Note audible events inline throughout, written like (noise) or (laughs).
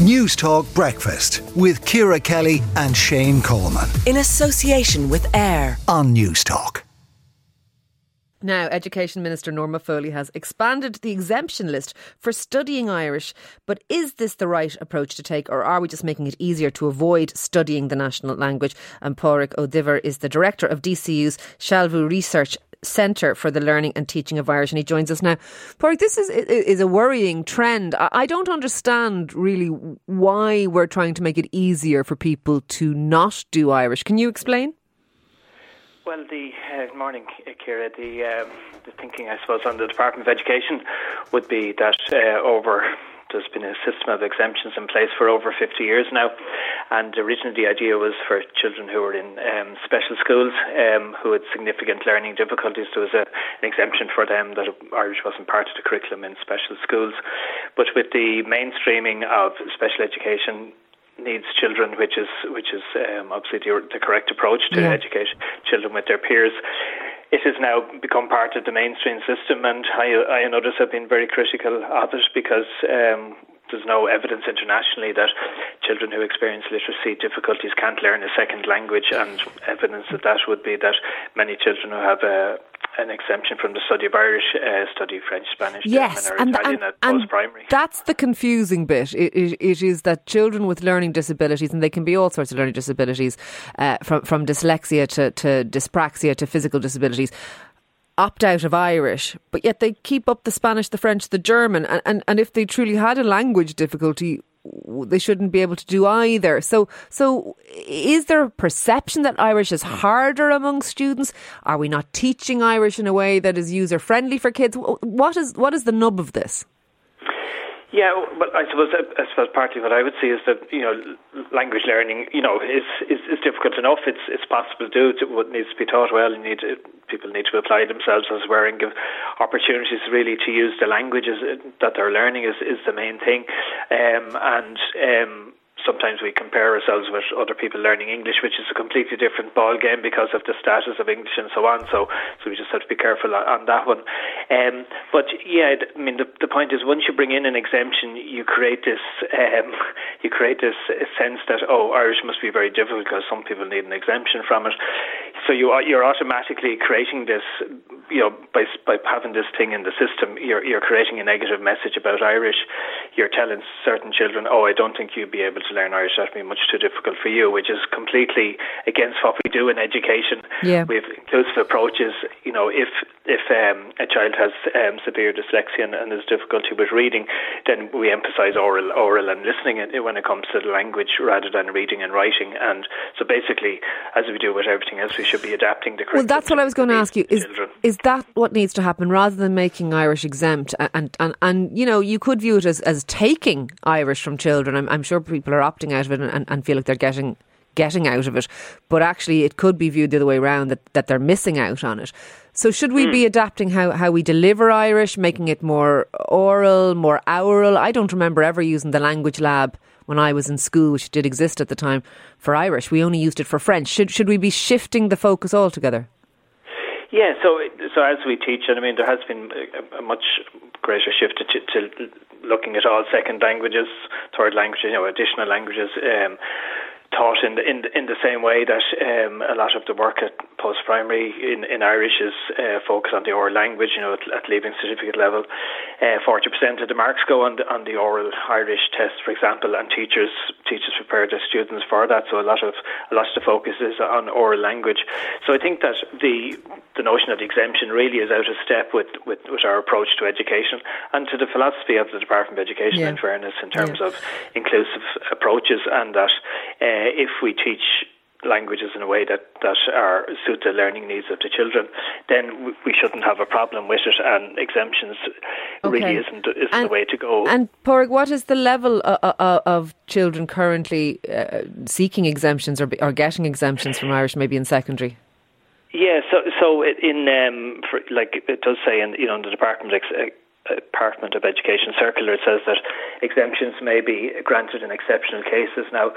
Newstalk Breakfast with Ciara Kelly and Shane Coleman. In association with AIR on Newstalk. Now, Education Minister Norma Foley has expanded the exemption list for studying Irish. But is this the right approach to take, or are we just making it easier to avoid studying the national language? And Pádraig Ó Duibhir is the director of DCU's Sealbhú Research Centre for the Learning and Teaching of Irish, and he joins us now. Pádraig, this is is a worrying trend. I don't understand really why we're trying to make it easier for people to not do Irish. Can you explain? Well, the uh, morning, Ciara. The um, the thinking, I suppose, on the Department of Education would be that uh, over there's been a system of exemptions in place for over 50 years now. And originally, the idea was for children who were in um, special schools um, who had significant learning difficulties. There was a, an exemption for them that Irish wasn't part of the curriculum in special schools. But with the mainstreaming of special education, needs children, which is which is um, obviously the, the, correct approach to yeah. educate children with their peers. It has now become part of the mainstream system, and I, I and others have been very critical of it because um, there's no evidence internationally that children who experience literacy difficulties can't learn a second language, and evidence that that would be that many children who have a an exemption from the study of Irish, uh, study French, Spanish, yes, German, or and, Italian and, at post-primary. That's the confusing bit. It, it, it is that children with learning disabilities, and they can be all sorts of learning disabilities, uh, from from dyslexia to, to dyspraxia to physical disabilities, opt out of Irish, but yet they keep up the Spanish, the French, the German, and, and, and if they truly had a language difficulty, they shouldn't be able to do either. So, so is there a perception that Irish is harder among students? Are we not teaching Irish in a way that is user friendly for kids? What is what is the nub of this? Yeah, but I suppose I suppose partly what I would say is that you know language learning you know is is, is difficult enough. It's it's possible to do. It needs to be taught well. You need people need to apply themselves as well and give opportunities really to use the languages that they're learning is is the main thing. Um, and um, sometimes we compare ourselves with other people learning English, which is a completely different ball game because of the status of English and so on. So, so we just have to be careful on that one. Um, but yeah, I mean, the, the point is, once you bring in an exemption, you create this, um, (laughs) you create this sense that oh, Irish must be very difficult because some people need an exemption from it. So you are, you're automatically creating this, you know, by by having this thing in the system, you're you're creating a negative message about Irish. You're telling certain children, oh, I don't think you'd be able to learn Irish, that'd be much too difficult for you, which is completely against what we do in education. Yeah. We have inclusive approaches. You know, if if um, a child has um, severe dyslexia and, and has difficulty with reading, then we emphasise oral, oral and listening when it comes to the language rather than reading and writing. And so basically, as we do with everything else, we should be adapting the Well, that's what I was going to ask you. Is, is that what needs to happen rather than making Irish exempt? And, and, and, you know, you could view it as, as taking Irish from children. I'm, I'm sure people are opting out of it and, and feel like they're getting getting out of it. But actually, it could be viewed the other way around that, that they're missing out on it. So, should we mm. be adapting how, how we deliver Irish, making it more oral, more oral? I don't remember ever using the language lab when I was in school, which did exist at the time, for Irish. We only used it for French. Should, should we be shifting the focus altogether? Yeah, so so as we teach, and I mean, there has been a, a much greater shift to, to, looking at all second languages, third languages, you know, additional languages. Um, taught in the, in the, in the same way that um, a lot of the work at post primary in, in Irish is uh, focused on the oral language. You know, at, at leaving certificate level, forty uh, percent of the marks go on the, on the oral Irish test, for example, and teachers teachers prepare their students for that. So a lot of a lot of the focus is on oral language. So I think that the the notion of the exemption really is out of step with, with, with our approach to education and to the philosophy of the Department of Education. Yeah. In fairness, in terms yeah. of inclusive approaches, and that. Uh, uh, if we teach languages in a way that, that are suit the learning needs of the children, then we shouldn't have a problem with it. And exemptions okay. really isn't, isn't and, the way to go. And Pádraig, what is the level uh, uh, uh, of children currently uh, seeking exemptions or, or getting exemptions from Irish, maybe in secondary? Yeah, so so in um, for, like it does say in you know in the department ex- Department of Education circular. It says that exemptions may be granted in exceptional cases. Now,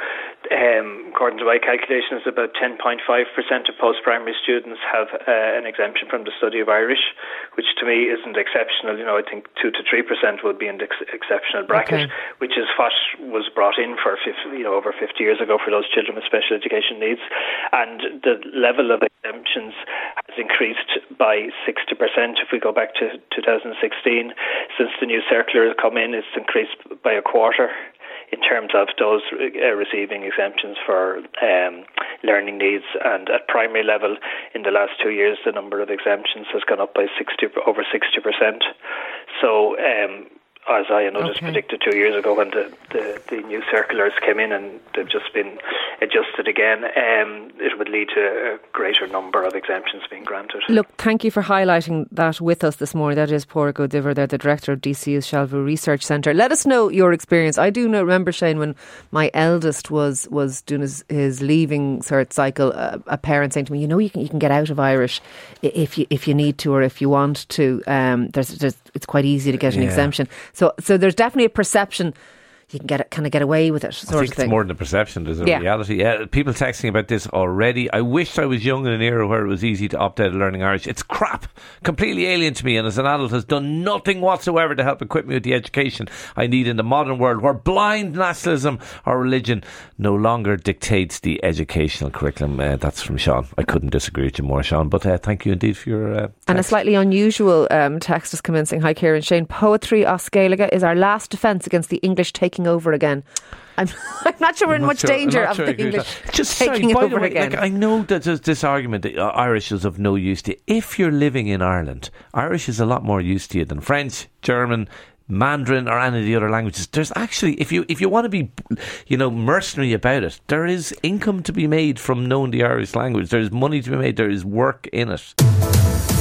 um, according to my calculations, about 10.5% of post-primary students have uh, an exemption from the study of Irish, which to me isn't exceptional. You know, I think two to three percent would be in the ex- exceptional bracket, okay. which is what was brought in for 50, you know over 50 years ago for those children with special education needs, and the level of exemptions has increased by 60% if we go back to 2016. Since the new circular has come in, it's increased by a quarter in terms of those uh, receiving exemptions for um, learning needs. And at primary level, in the last two years, the number of exemptions has gone up by 60, over 60%. So um, as I noticed okay. predicted two years ago when the, the, the, new circulars came in and they've just been adjusted again, um, it would lead to a greater number of exemptions being granted. Look, thank you for highlighting that with us this morning. That is Pádraig Ó Duibhir, the director of DCU's Sealbhú Research Centre. Let us know your experience. I do know, remember, Shane, when my eldest was was doing his, his leaving cert cycle, uh, a parent saying to me, you know, you can, you can get out of Irish if you if you need to or if you want to. Um, there's, there's, it's quite easy to get an yeah. exemption. So, so there's definitely a perception you can get it, kind of get away with it. Sort I think it's more than a perception. There's a yeah. reality. Yeah, people texting about this already. I wish I was young in an era where it was easy to opt out of learning Irish. It's crap, completely alien to me, and as an adult, has done nothing whatsoever to help equip me with the education I need in the modern world, where blind nationalism or religion no longer dictates the educational curriculum. Uh, that's from Sean. I couldn't disagree with you more, Sean. But uh, thank you indeed for your. Uh, and a slightly unusual um, text is commencing. in "Hi, Kieran Shane. Poetry Oscalega is our last defence against the English taking." Taking over again. I'm, (laughs) I'm not sure we're in much sure, danger of sure the English (laughs) just taking sorry, over way, again. Like, I know that there's this argument that uh, Irish is of no use to you. If you're living in Ireland, Irish is a lot more used to you than French, German, Mandarin or any of the other languages. There's actually, if you if you want to be, you know, mercenary about it, there is income to be made from knowing the Irish language. There is money to be made. There is work in it.